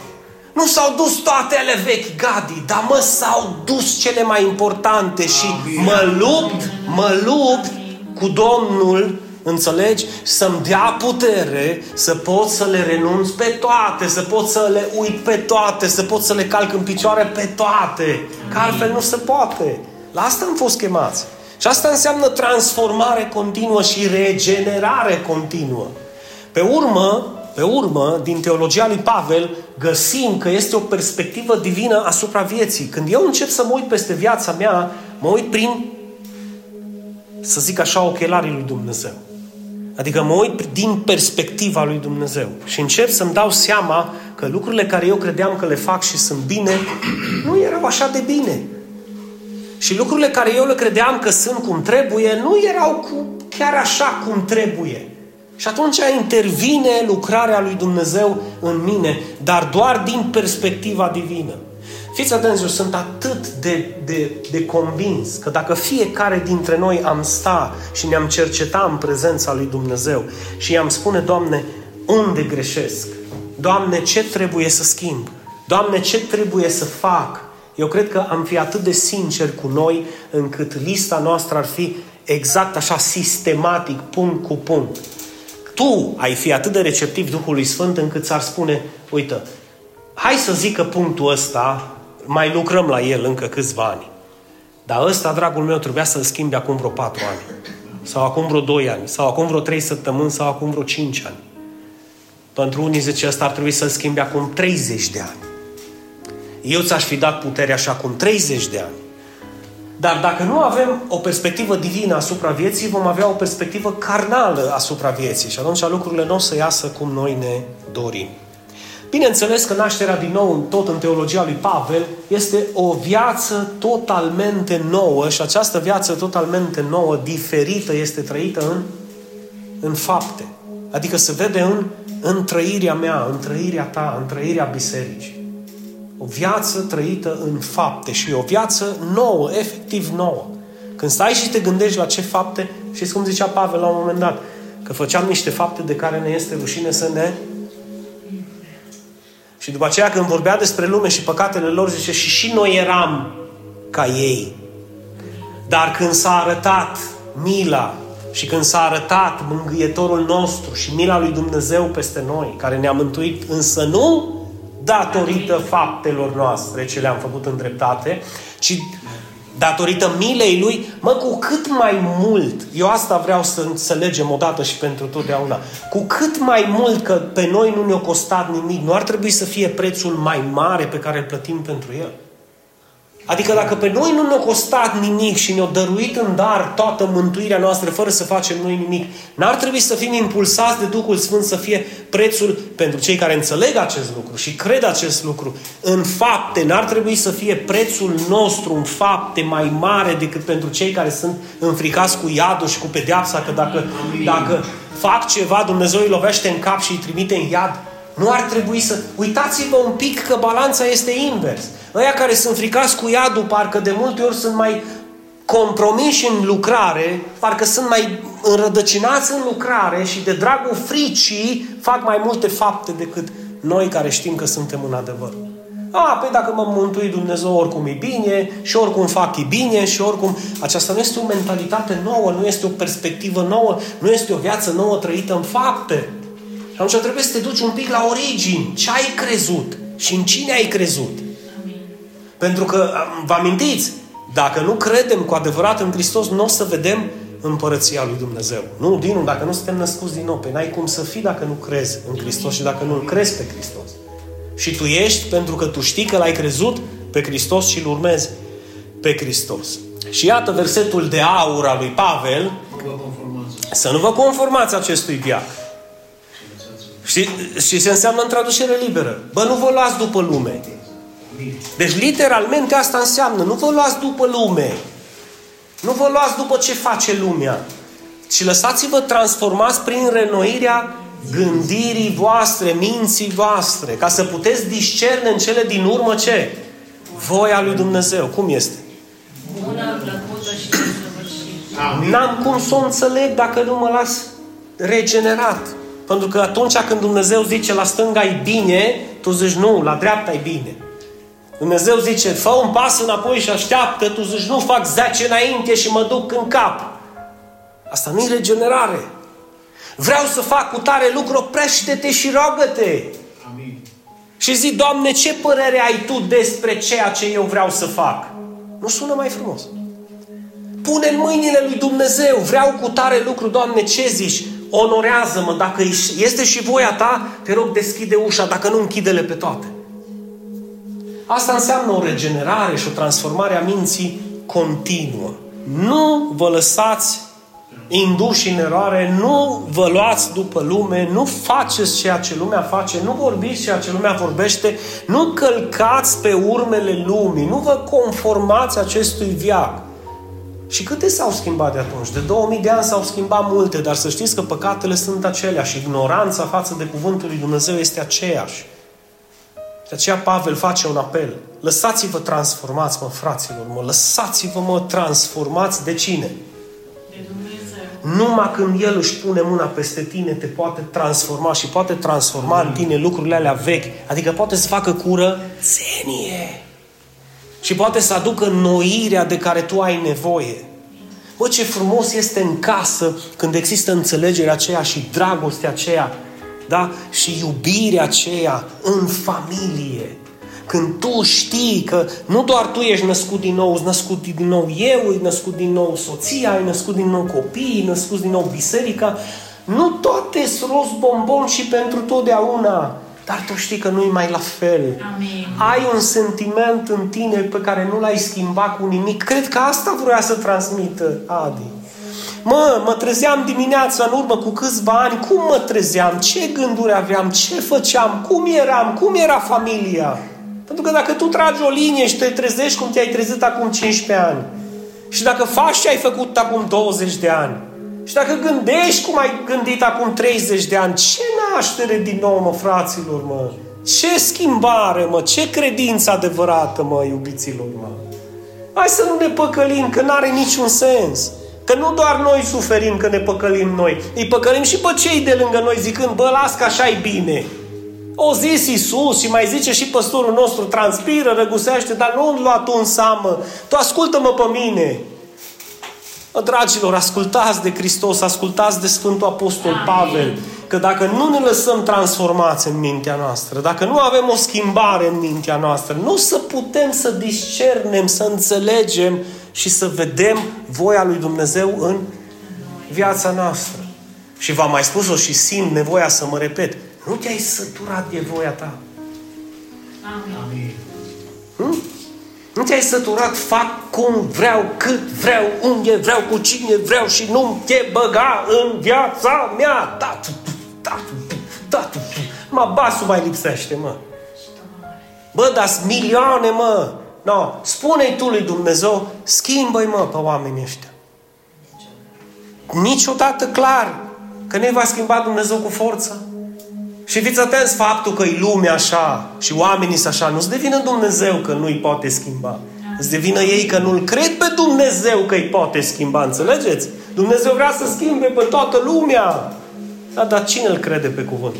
Nu s-au dus toate ele vechi, Gadi, dar mă s-au dus cele mai importante și mă lupt, mă lupt cu Domnul Înțelegi? Să-mi dea putere să pot să le renunț pe toate, să pot să le uit pe toate, să pot să le calc în picioare pe toate. Că altfel nu se poate. La asta am fost chemați. Și asta înseamnă transformare continuă și regenerare continuă. Pe urmă, pe urmă, din teologia lui Pavel, găsim că este o perspectivă divină asupra vieții. Când eu încep să mă uit peste viața mea, mă uit prin, să zic așa, ochelarii lui Dumnezeu. Adică mă uit din perspectiva lui Dumnezeu și încep să-mi dau seama că lucrurile care eu credeam că le fac și sunt bine, nu erau așa de bine. Și lucrurile care eu le credeam că sunt cum trebuie, nu erau cu, chiar așa cum trebuie. Și atunci intervine lucrarea lui Dumnezeu în mine, dar doar din perspectiva divină. Fiți atenți, eu sunt atât de, de, de convins că dacă fiecare dintre noi am sta și ne-am cerceta în prezența lui Dumnezeu și i-am spune, Doamne, unde greșesc? Doamne, ce trebuie să schimb? Doamne, ce trebuie să fac? Eu cred că am fi atât de sinceri cu noi încât lista noastră ar fi exact așa sistematic, punct cu punct. Tu ai fi atât de receptiv Duhului Sfânt încât ți-ar spune, uite, hai să zic că punctul ăsta mai lucrăm la el încă câțiva ani. Dar ăsta, dragul meu, trebuia să-l schimbi acum vreo patru ani. Sau acum vreo doi ani. Sau acum vreo trei săptămâni. Sau acum vreo cinci ani. Pentru unii zice, ăsta ar trebui să-l schimbi acum 30 de ani. Eu ți-aș fi dat puterea așa acum 30 de ani. Dar dacă nu avem o perspectivă divină asupra vieții, vom avea o perspectivă carnală asupra vieții. Și atunci lucrurile nu o să iasă cum noi ne dorim. Bineînțeles că nașterea din nou, tot în teologia lui Pavel, este o viață totalmente nouă și această viață totalmente nouă, diferită, este trăită în, în fapte. Adică se vede în, în trăirea mea, în trăirea ta, în trăirea bisericii. O viață trăită în fapte și o viață nouă, efectiv nouă. Când stai și te gândești la ce fapte, și cum zicea Pavel la un moment dat, că făceam niște fapte de care ne este rușine să ne și după aceea când vorbea despre lume și păcatele lor, zice, și și noi eram ca ei. Dar când s-a arătat mila și când s-a arătat mângâietorul nostru și mila lui Dumnezeu peste noi, care ne-a mântuit, însă nu datorită faptelor noastre ce le-am făcut în dreptate, ci datorită milei lui, mă, cu cât mai mult, eu asta vreau să înțelegem odată și pentru totdeauna, cu cât mai mult că pe noi nu ne-a costat nimic, nu ar trebui să fie prețul mai mare pe care îl plătim pentru el. Adică dacă pe noi nu ne-a costat nimic și ne-a dăruit în dar toată mântuirea noastră fără să facem noi nimic, n-ar trebui să fim impulsați de Duhul Sfânt să fie prețul pentru cei care înțeleg acest lucru și cred acest lucru. În fapte, n-ar trebui să fie prețul nostru în fapte mai mare decât pentru cei care sunt înfricați cu iadul și cu pedeapsa, că dacă, dacă fac ceva, Dumnezeu îi lovește în cap și îi trimite în iad. Nu ar trebui să... Uitați-vă un pic că balanța este invers. Ăia care sunt fricați cu iadul, parcă de multe ori sunt mai compromiși în lucrare, parcă sunt mai înrădăcinați în lucrare și de dragul fricii fac mai multe fapte decât noi care știm că suntem în adevăr. A, păi dacă m-am mântuit Dumnezeu, oricum e bine și oricum fac e bine și oricum... Aceasta nu este o mentalitate nouă, nu este o perspectivă nouă, nu este o viață nouă trăită în fapte. Și atunci trebuie să te duci un pic la origini. Ce ai crezut? Și în cine ai crezut? Amin. Pentru că, vă amintiți, dacă nu credem cu adevărat în Hristos, nu o să vedem împărăția lui Dumnezeu. Nu, Dinu, dacă nu suntem născuți din nou, pe n-ai cum să fii dacă nu crezi în Hristos și dacă nu-L crezi pe Hristos. Și tu ești pentru că tu știi că l-ai crezut pe Hristos și îl urmezi pe Hristos. Și iată versetul de aur al lui Pavel, Nu vă conformați. să nu vă conformați acestui viac. Și, și ce înseamnă în traducere liberă? Bă, nu vă luați după lume. Deci, literalmente, asta înseamnă, nu vă luați după lume. Nu vă luați după ce face lumea. Și lăsați-vă transformați prin renoirea gândirii voastre, minții voastre, ca să puteți discerne în cele din urmă ce? Voia lui Dumnezeu. Cum este? Bună, plăcută și desăvârșită. N-am cum să o înțeleg dacă nu mă las regenerat. Pentru că atunci când Dumnezeu zice la stânga e bine, tu zici nu, la dreapta e bine. Dumnezeu zice, fă un pas înapoi și așteaptă, tu zici, nu fac 10 înainte și mă duc în cap. Asta nu-i regenerare. Vreau să fac cu tare lucru, oprește-te și rogă-te. Amin. Și zi, Doamne, ce părere ai Tu despre ceea ce eu vreau să fac? Nu sună mai frumos? Pune în mâinile lui Dumnezeu, vreau cu tare lucru, Doamne, ce zici? Onorează-mă, dacă este și voia Ta, te rog, deschide ușa, dacă nu, închide-le pe toate. Asta înseamnă o regenerare și o transformare a minții continuă. Nu vă lăsați induși în eroare, nu vă luați după lume, nu faceți ceea ce lumea face, nu vorbiți ceea ce lumea vorbește, nu călcați pe urmele lumii, nu vă conformați acestui viac. Și câte s-au schimbat de atunci? De 2000 de ani s-au schimbat multe, dar să știți că păcatele sunt aceleași și ignoranța față de cuvântul lui Dumnezeu este aceeași. De aceea Pavel face un apel. Lăsați-vă transformați, mă, fraților, mă, lăsați-vă, mă, transformați de cine? De Dumnezeu. Numai când El își pune mâna peste tine, te poate transforma și poate transforma în tine lucrurile alea vechi. Adică poate să facă curățenie. Și poate să aducă noirea de care tu ai nevoie. Bă, ce frumos este în casă când există înțelegerea aceea și dragostea aceea, da? Și iubirea aceea în familie. Când tu știi că nu doar tu ești născut din nou, ești născut din nou eu, e născut din nou soția, e născut din nou copiii, e născut din nou biserica, nu toate sunt rost bombon și pentru totdeauna. Dar tu știi că nu e mai la fel. Amin. Ai un sentiment în tine pe care nu l-ai schimbat cu nimic. Cred că asta vrea să transmită Adi. Mă, mă trezeam dimineața în urmă cu câțiva ani, cum mă trezeam, ce gânduri aveam, ce făceam, cum eram, cum era familia. Pentru că dacă tu tragi o linie și te trezești cum te-ai trezit acum 15 ani, și dacă faci ce ai făcut acum 20 de ani, și dacă gândești cum ai gândit acum 30 de ani, ce naștere din nou, mă, fraților, mă? Ce schimbare, mă? Ce credință adevărată, mă, iubiților, mă? Hai să nu ne păcălim, că n-are niciun sens. Că nu doar noi suferim că ne păcălim noi, îi păcălim și pe cei de lângă noi zicând, bă, las că așa e bine. O zis Iisus și mai zice și păstorul nostru, transpiră, răgusește, dar nu lua tu în seamă. Tu ascultă-mă pe mine. Dragilor, ascultați de Hristos, ascultați de Sfântul Apostol Amin. Pavel, că dacă nu ne lăsăm transformați în mintea noastră, dacă nu avem o schimbare în mintea noastră, nu o să putem să discernem, să înțelegem și să vedem voia lui Dumnezeu în viața noastră. Și v-am mai spus-o și simt nevoia să mă repet. Nu te-ai săturat de voia ta. Amin. Amin. Hm? Nu te-ai săturat, fac cum vreau, cât vreau, unde vreau, cu cine vreau și nu te băga în viața mea. Tatu, tatu, tatu. Mă, basul mai lipsește, mă. Bă, dar milioane, mă. No, spune-i tu lui Dumnezeu, schimbă-i, mă, pe oamenii ăștia. Niciodată clar că ne va schimba Dumnezeu cu forță. Și fiți atenți faptul că e lumea așa și oamenii sunt așa. Nu-ți devină Dumnezeu că nu îi poate schimba. Îți devină ei că nu-L cred pe Dumnezeu că îi poate schimba. Înțelegeți? Dumnezeu vrea să schimbe pe toată lumea. Da, dar cine îl crede pe cuvânt?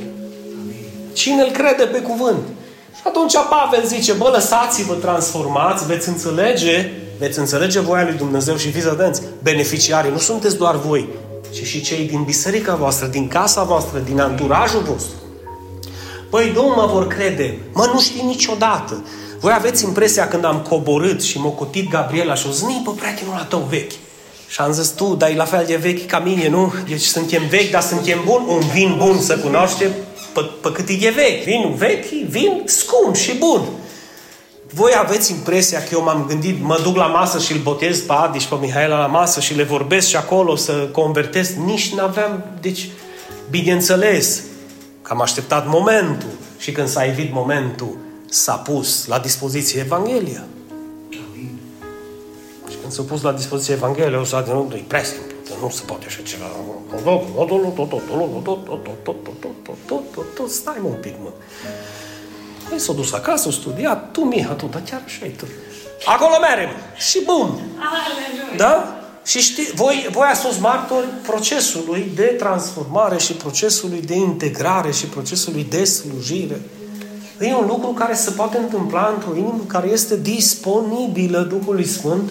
Cine îl crede pe cuvânt? Și atunci Pavel zice, bă, lăsați-vă transformați, veți înțelege, veți înțelege voia lui Dumnezeu și fiți atenți, beneficiarii nu sunteți doar voi, ci și cei din biserica voastră, din casa voastră, din anturajul vostru. Păi nu mă vor crede, mă nu știi niciodată. Voi aveți impresia când am coborât și m-a cutit Gabriela și o zis, pe prietenul la tău vechi. Și am zis, tu, dar e la fel de vechi ca mine, nu? Deci suntem vechi, dar suntem buni. Un vin bun să cunoaște pe, pe cât e vechi. Vinul vechi, vin scump și bun. Voi aveți impresia că eu m-am gândit, mă duc la masă și îl botez pe Adi și pe Mihaela la masă și le vorbesc și acolo să convertez. Nici n-aveam, deci, bineînțeles, că am așteptat momentul și când s-a evit momentul, s-a pus la dispoziție Evanghelia. Și când s-a pus la dispoziție Evanghelia, o să nu, e prea simplu, nu se poate așa ceva. Stai mă un pic, mă. Păi s-a dus acasă, a studiat, tu, Miha, tu, dar chiar așa tu. Acolo merem. Și bum. Da? Și știi, voi, voi ați fost martori procesului de transformare și procesului de integrare și procesului de slujire. E un lucru care se poate întâmpla într-o inimă care este disponibilă Duhului Sfânt,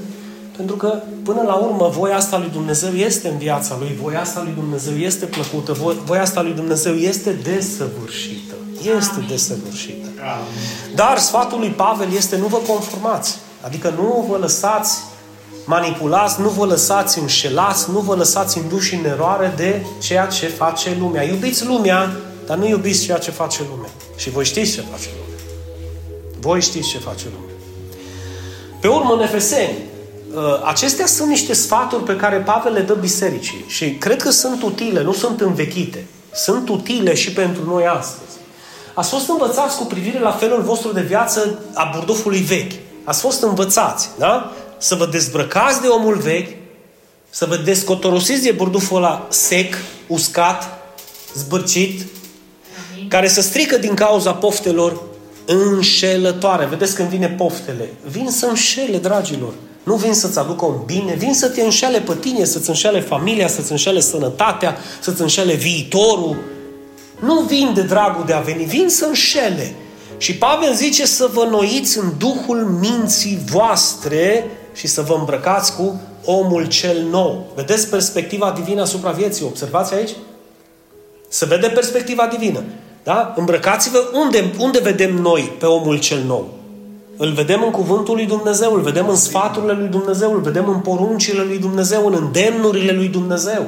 pentru că, până la urmă, voia asta lui Dumnezeu este în viața lui, voia asta lui Dumnezeu este plăcută, voia asta lui Dumnezeu este desăvârșită. Este desăvârșită. Dar sfatul lui Pavel este nu vă conformați. Adică nu vă lăsați manipulați, nu vă lăsați înșelați, nu vă lăsați induși în eroare de ceea ce face lumea. Iubiți lumea, dar nu iubiți ceea ce face lumea. Și voi știți ce face lumea. Voi știți ce face lumea. Pe urmă, în Efeseni, ă, acestea sunt niște sfaturi pe care Pavel le dă bisericii și cred că sunt utile, nu sunt învechite. Sunt utile și pentru noi astăzi. Ați fost învățați cu privire la felul vostru de viață a burdufului vechi. Ați fost învățați, da? Să vă dezbrăcați de omul vechi, să vă descotorosiți de burduful ăla sec, uscat, zbârcit, care să strică din cauza poftelor înșelătoare. Vedeți când vine poftele. Vin să înșele, dragilor. Nu vin să-ți aducă un bine, vin să te înșele pe tine, să-ți înșele familia, să-ți înșele sănătatea, să-ți înșele viitorul. Nu vin de dragul de a veni, vin să înșele. Și Pavel zice să vă noiți în duhul minții voastre și să vă îmbrăcați cu omul cel nou. Vedeți perspectiva divină asupra vieții. Observați aici? Se vede perspectiva divină. Da? Îmbrăcați-vă unde, unde vedem noi pe omul cel nou? Îl vedem în cuvântul lui Dumnezeu, îl vedem în sfaturile lui Dumnezeu, îl vedem în poruncile lui Dumnezeu, în îndemnurile lui Dumnezeu.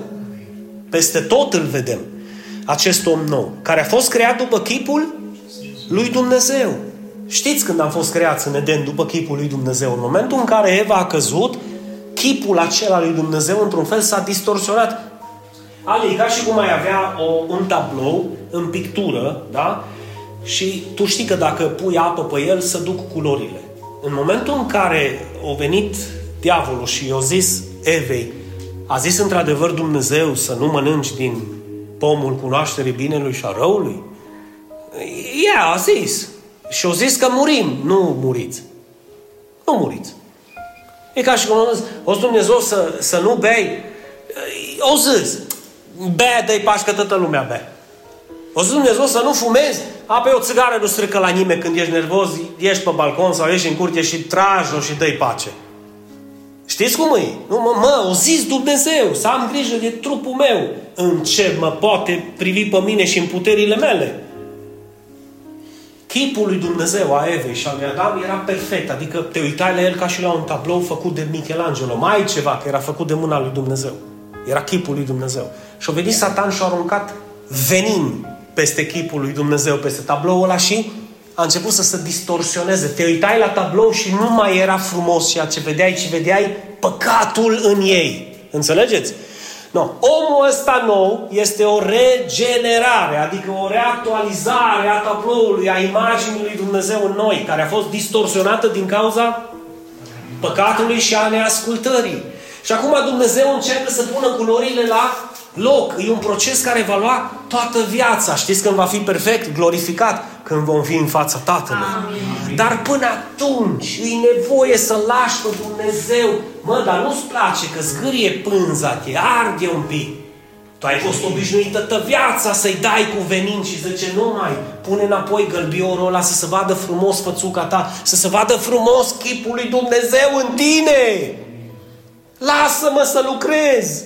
Peste tot îl vedem. Acest om nou, care a fost creat după chipul lui Dumnezeu. Știți când am fost creați în Eden după chipul lui Dumnezeu? În momentul în care Eva a căzut, chipul acela lui Dumnezeu într-un fel s-a distorsionat. Ali, ca și cum ai avea o, un tablou în pictură, da? Și tu știi că dacă pui apă pe el, să duc culorile. În momentul în care a venit diavolul și i-a zis Evei, a zis într-adevăr Dumnezeu să nu mănânci din pomul cunoașterii binelui și a răului? Ea a zis. Și a zis că murim. Nu muriți. Nu muriți. E ca și cum o zis Dumnezeu să, să nu bei. O zis, bea de pași că toată lumea bea. O zis Dumnezeu să nu fumezi. A, pe o țigară nu strică la nimeni când ești nervos, ieși pe balcon sau ieși în curte și tragi-o și dă pace. Știți cum e? Nu, mă, mă, o zis Dumnezeu, să am grijă de trupul meu. În ce mă poate privi pe mine și în puterile mele. Chipul lui Dumnezeu a Evei și al lui Adam era perfect, adică te uitai la el ca și la un tablou făcut de Michelangelo. Mai ceva, că era făcut de mâna lui Dumnezeu. Era chipul lui Dumnezeu. Și a venit Satan și a aruncat venin peste chipul lui Dumnezeu, peste tabloul ăla și a început să se distorsioneze. Te uitai la tablou și nu mai era frumos ceea ce vedeai, ci vedeai păcatul în ei. Înțelegeți? No. Omul ăsta nou este o regenerare, adică o reactualizare a tabloului, a imaginii lui Dumnezeu în noi, care a fost distorsionată din cauza păcatului și a neascultării. Și acum Dumnezeu începe să pună culorile la loc. E un proces care va lua toată viața. Știți când va fi perfect, glorificat? Când vom fi în fața Tatălui. Amin. Dar până atunci e nevoie să lași pe Dumnezeu. Mă, dar nu-ți place că zgârie pânza, te arde un pic. Tu ai fost obișnuită tă viața să-i dai cu venin și zice, nu mai, pune înapoi gălbiorul ăla să se vadă frumos fățuca ta, să se vadă frumos chipul lui Dumnezeu în tine. Lasă-mă să lucrez.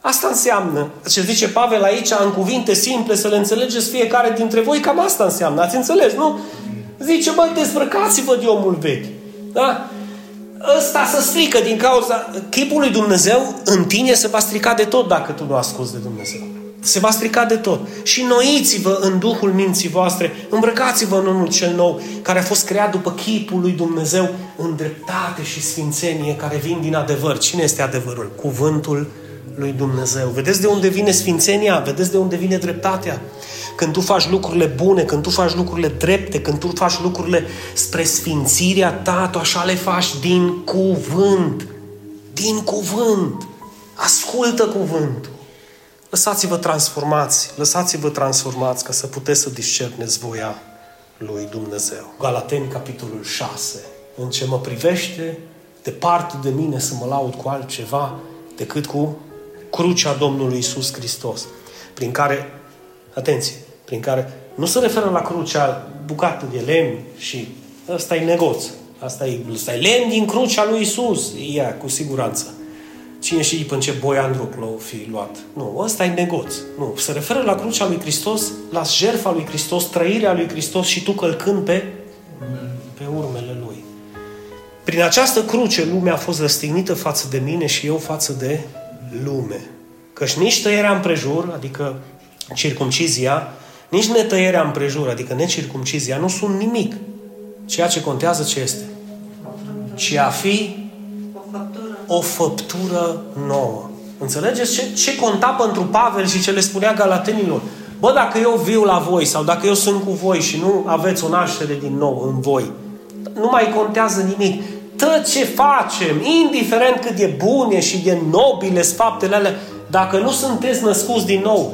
Asta înseamnă. Ce zice Pavel aici, în cuvinte simple, să le înțelegeți fiecare dintre voi, cam asta înseamnă. Ați înțeles, nu? Zice, bă, dezbrăcați-vă de omul vechi. Da? Ăsta să strică din cauza... Chipul lui Dumnezeu în tine se va strica de tot dacă tu nu asculți de Dumnezeu. Se va strica de tot. Și noiți-vă în Duhul minții voastre, îmbrăcați-vă în unul cel nou, care a fost creat după chipul lui Dumnezeu în dreptate și sfințenie, care vin din adevăr. Cine este adevărul? Cuvântul lui Dumnezeu. Vedeți de unde vine sfințenia? Vedeți de unde vine dreptatea? Când tu faci lucrurile bune, când tu faci lucrurile drepte, când tu faci lucrurile spre sfințirea ta, tu așa le faci din cuvânt. Din cuvânt. Ascultă cuvântul. Lăsați-vă transformați, lăsați-vă transformați ca să puteți să discerneți voia lui Dumnezeu. Galateni, capitolul 6. În ce mă privește, departe de mine să mă laud cu altceva decât cu crucea Domnului Isus Hristos, prin care, atenție, prin care nu se referă la crucea bucată de lemn și ăsta e negoț. Asta e, asta e lemn din crucea lui Isus. Ia, cu siguranță. Cine știe până ce boi Andruc l fi luat. Nu, ăsta e negoț. Nu, se referă la crucea lui Hristos, la jertfa lui Hristos, trăirea lui Hristos și tu călcând pe, pe urmele lui. Prin această cruce lumea a fost răstignită față de mine și eu față de lume. Căci nici tăierea împrejur, adică circumcizia, nici netăierea împrejur, adică necircumcizia, nu sunt nimic. Ceea ce contează ce este? Ci a fi o făptură nouă. Înțelegeți ce, ce conta pentru Pavel și ce le spunea galatenilor? Bă, dacă eu viu la voi sau dacă eu sunt cu voi și nu aveți o naștere din nou în voi, nu mai contează nimic tot ce facem, indiferent cât de bune și de nobile faptele alea, dacă nu sunteți născuți din nou,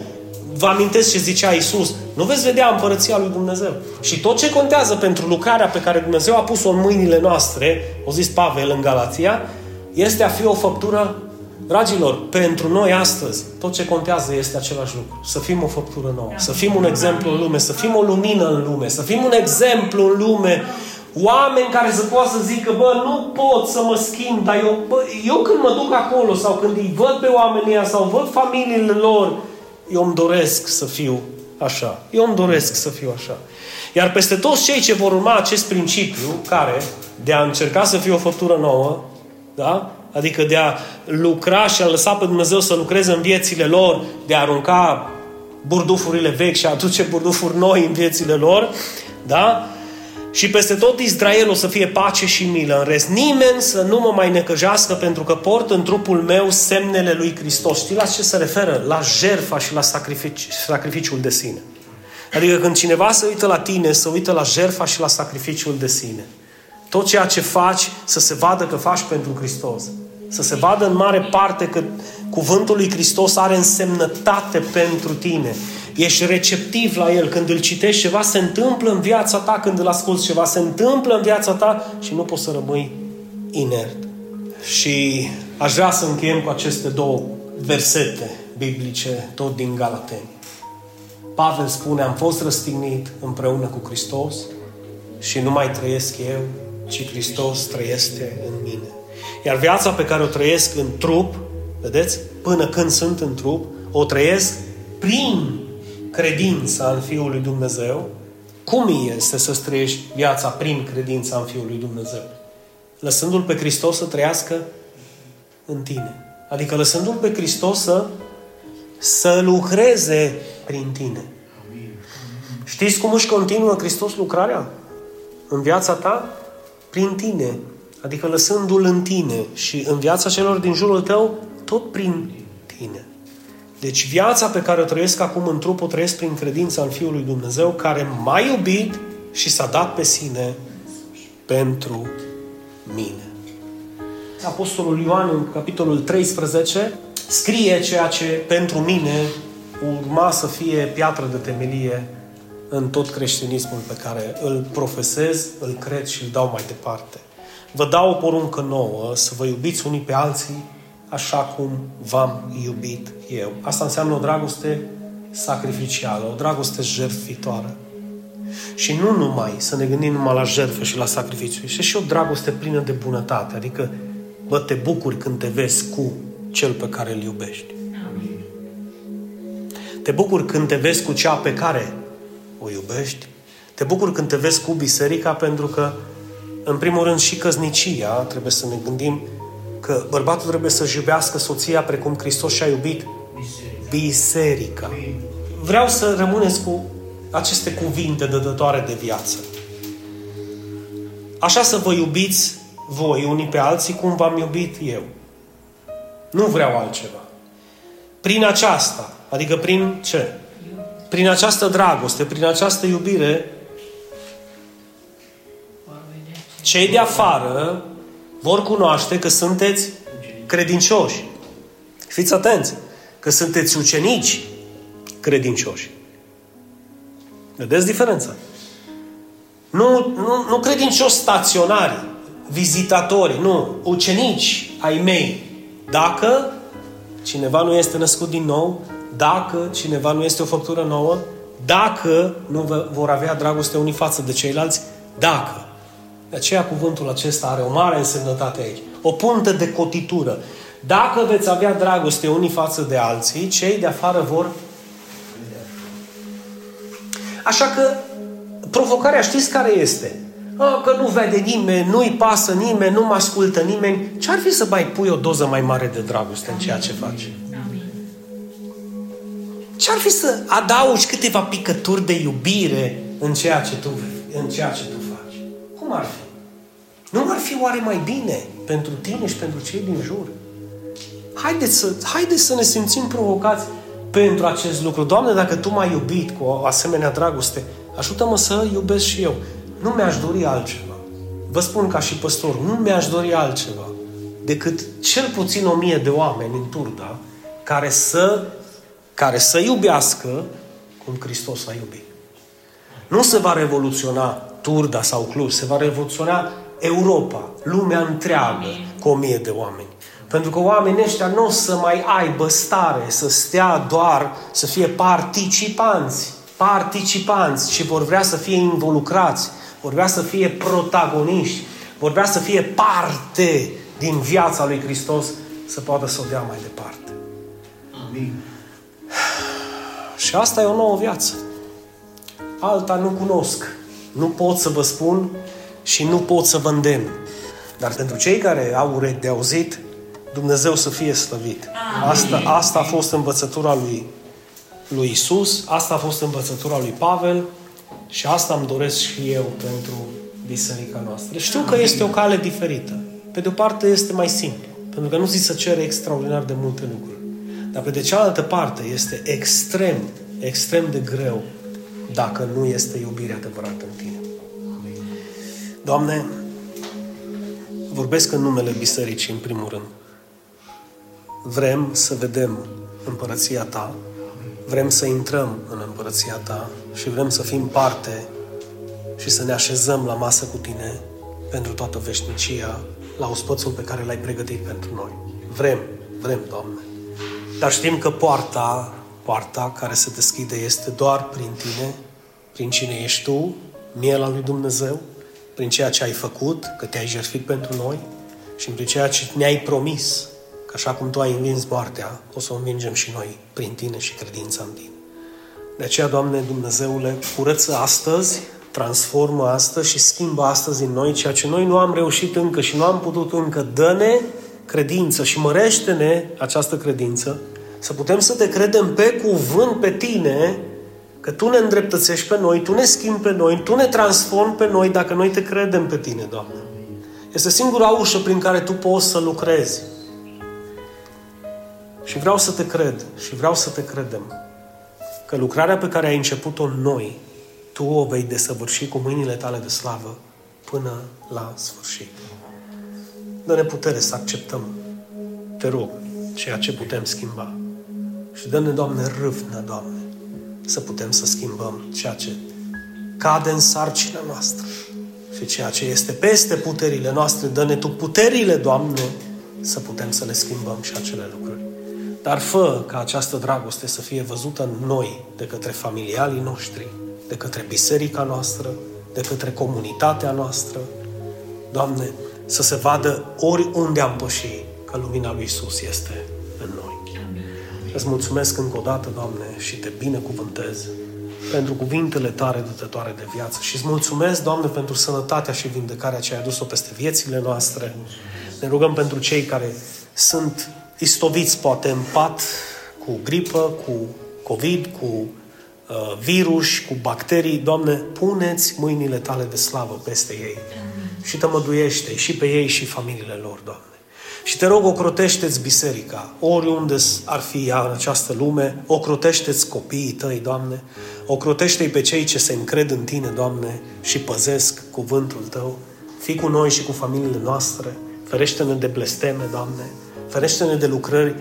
vă amintesc ce zicea Isus, nu veți vedea împărăția lui Dumnezeu. Și tot ce contează pentru lucrarea pe care Dumnezeu a pus-o în mâinile noastre, o zis Pavel în Galația, este a fi o făptură Dragilor, pentru noi astăzi, tot ce contează este același lucru. Să fim o făptură nouă, să fim un exemplu în lume, să fim o lumină în lume, să fim un exemplu în lume Oameni care să poată să zică, bă, nu pot să mă schimb, dar eu, bă, eu când mă duc acolo sau când îi văd pe oamenii ăia sau văd familiile lor, eu îmi doresc să fiu așa. Eu îmi doresc să fiu așa. Iar peste toți cei ce vor urma acest principiu, care, de a încerca să fie o făptură nouă, da? Adică de a lucra și a lăsa pe Dumnezeu să lucreze în viețile lor, de a arunca burdufurile vechi și a aduce burdufuri noi în viețile lor, da? Și peste tot Israel o să fie pace și milă. În rest, nimeni să nu mă mai necăjească pentru că port în trupul meu semnele lui Hristos. Știți la ce se referă? La jerfa și la sacrifici, sacrificiul de sine. Adică când cineva se uită la tine, se uită la jerfa și la sacrificiul de sine. Tot ceea ce faci să se vadă că faci pentru Hristos. Să se vadă în mare parte că cuvântul lui Hristos are însemnătate pentru tine ești receptiv la El, când îl citești, ceva se întâmplă în viața ta, când îl asculți, ceva se întâmplă în viața ta și nu poți să rămâi inert. Și aș vrea să încheiem cu aceste două versete biblice, tot din Galateni. Pavel spune, am fost răstignit împreună cu Hristos și nu mai trăiesc eu, ci Hristos trăiește în mine. Iar viața pe care o trăiesc în trup, vedeți, până când sunt în trup, o trăiesc prin credința în Fiul lui Dumnezeu, cum este să trăiești viața prin credința în Fiul lui Dumnezeu? Lăsându-L pe Hristos să trăiască în tine. Adică lăsându-L pe Hristos să, să lucreze prin tine. Știți cum își continuă Hristos lucrarea? În viața ta? Prin tine. Adică lăsându-L în tine și în viața celor din jurul tău, tot prin tine. Deci viața pe care o trăiesc acum în trup o trăiesc prin credința în Fiul lui Dumnezeu care m-a iubit și s-a dat pe sine pentru mine. Apostolul Ioan în capitolul 13 scrie ceea ce pentru mine urma să fie piatră de temelie în tot creștinismul pe care îl profesez, îl cred și îl dau mai departe. Vă dau o poruncă nouă, să vă iubiți unii pe alții așa cum v-am iubit eu. Asta înseamnă o dragoste sacrificială, o dragoste jertfitoare. Și nu numai să ne gândim numai la jertfă și la sacrificiu, este și o dragoste plină de bunătate, adică, bă, te bucuri când te vezi cu cel pe care îl iubești. Te bucuri când te vezi cu cea pe care o iubești. Te bucuri când te vezi cu biserica pentru că, în primul rând, și căznicia, trebuie să ne gândim că bărbatul trebuie să-și iubească soția precum Hristos și-a iubit biserica. Vreau să rămâneți cu aceste cuvinte dădătoare de viață. Așa să vă iubiți voi unii pe alții cum v-am iubit eu. Nu vreau altceva. Prin aceasta, adică prin ce? Prin această dragoste, prin această iubire, cei de afară vor cunoaște că sunteți credincioși. Fiți atenți, că sunteți ucenici credincioși. Vedeți diferența? Nu, nu, nu credincioși staționari, vizitatori, nu, ucenici ai mei. Dacă cineva nu este născut din nou, dacă cineva nu este o făptură nouă, dacă nu vor avea dragoste unii față de ceilalți, dacă. De aceea cuvântul acesta are o mare însemnătate aici. O puntă de cotitură. Dacă veți avea dragoste unii față de alții, cei de afară vor Așa că provocarea știți care este? A, că nu vede nimeni, nu-i pasă nimeni, nu mă ascultă nimeni. Ce ar fi să mai pui o doză mai mare de dragoste în ceea ce faci? Ce ar fi să adaugi câteva picături de iubire în ceea ce tu, în ceea ce tu faci? Cum ar fi? Nu ar fi oare mai bine pentru tine și pentru cei din jur? Haideți să, haideți să ne simțim provocați pentru acest lucru. Doamne, dacă Tu m-ai iubit cu o asemenea dragoste, ajută-mă să iubesc și eu. Nu mi-aș dori altceva. Vă spun ca și păstor, nu mi-aș dori altceva decât cel puțin o mie de oameni în Turda care să, care să iubească cum Hristos a iubit. Nu se va revoluționa Turda sau Cluj, se va revoluționa Europa, lumea întreagă, cu o mie de oameni. Pentru că oamenii ăștia nu o să mai aibă stare să stea doar, să fie participanți, participanți și vor vrea să fie involucrați, vor vrea să fie protagoniști, vor vrea să fie parte din viața lui Hristos să poată să o dea mai departe. Amin. Și asta e o nouă viață. Alta nu cunosc. Nu pot să vă spun și nu pot să vă îndemn. Dar pentru cei care au urechi de auzit, Dumnezeu să fie slăvit. Asta, asta a fost învățătura lui, lui Isus, asta a fost învățătura lui Pavel și asta îmi doresc și eu pentru biserica noastră. Știu că este o cale diferită. Pe de o parte este mai simplu, pentru că nu zi să cere extraordinar de multe lucruri. Dar pe de cealaltă parte este extrem, extrem de greu dacă nu este iubire adevărată în tine. Doamne, vorbesc în numele bisericii în primul rând. Vrem să vedem împărăția Ta, vrem să intrăm în împărăția Ta și vrem să fim parte și să ne așezăm la masă cu Tine pentru toată veșnicia, la ospățul pe care l-ai pregătit pentru noi. Vrem, vrem, Doamne. Dar știm că poarta, poarta care se deschide este doar prin Tine, prin cine ești Tu, miela lui Dumnezeu, prin ceea ce ai făcut, că te-ai jertfit pentru noi și prin ceea ce ne-ai promis așa cum Tu ai învins moartea, o să o învingem și noi prin Tine și credința în Tine. De aceea, Doamne Dumnezeule, curăță astăzi, transformă astăzi și schimbă astăzi în noi ceea ce noi nu am reușit încă și nu am putut încă. Dă-ne credință și mărește-ne această credință, să putem să te credem pe cuvânt pe Tine, că Tu ne îndreptățești pe noi, Tu ne schimbi pe noi, Tu ne transformi pe noi dacă noi te credem pe Tine, Doamne. Este singura ușă prin care Tu poți să lucrezi. Și vreau să te cred și vreau să te credem că lucrarea pe care ai început-o în noi, Tu o vei desăvârși cu mâinile tale de slavă până la sfârșit. Dă-ne putere să acceptăm, te rog, ceea ce putem schimba. Și dă-ne, Doamne, râvnă, Doamne, să putem să schimbăm ceea ce cade în sarcina noastră și ceea ce este peste puterile noastre. Dă-ne Tu puterile, Doamne, să putem să le schimbăm și acele lucruri. Dar fă ca această dragoste să fie văzută în noi, de către familialii noștri, de către biserica noastră, de către comunitatea noastră. Doamne, să se vadă oriunde am păși că lumina lui Isus este în noi. Îți mulțumesc încă o dată, Doamne, și te binecuvântez pentru cuvintele tare dătătoare de viață și îți mulțumesc, Doamne, pentru sănătatea și vindecarea ce ai adus-o peste viețile noastre. Ne rugăm pentru cei care sunt istoviți, poate, în pat, cu gripă, cu COVID, cu uh, virus, cu bacterii. Doamne, puneți mâinile tale de slavă peste ei Amin. și tămăduiește și pe ei și familiile lor, Doamne. Și te rog, ocrotește-ți biserica, oriunde ar fi ea în această lume, ocrotește-ți copiii tăi, Doamne, ocrotește-i pe cei ce se încred în Tine, Doamne, și păzesc cuvântul Tău. Fii cu noi și cu familiile noastre, ferește-ne de blesteme, Doamne, ferește-ne de lucrări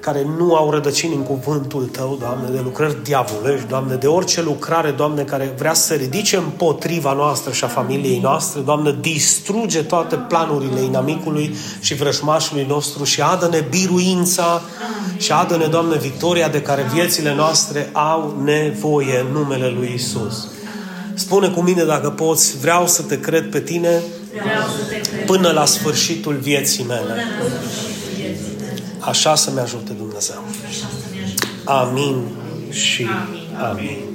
care nu au rădăcini în cuvântul Tău, Doamne, de lucrări diavolești, Doamne, de orice lucrare, Doamne, care vrea să se ridice împotriva noastră și a familiei noastre, Doamne, distruge toate planurile inamicului și vrăjmașului nostru și adă-ne biruința și adă-ne, Doamne, victoria de care viețile noastre au nevoie în numele Lui Isus. Spune cu mine dacă poți, vreau să te cred pe tine până la sfârșitul vieții mele. Așa să-mi ajute Dumnezeu. Amin și amin.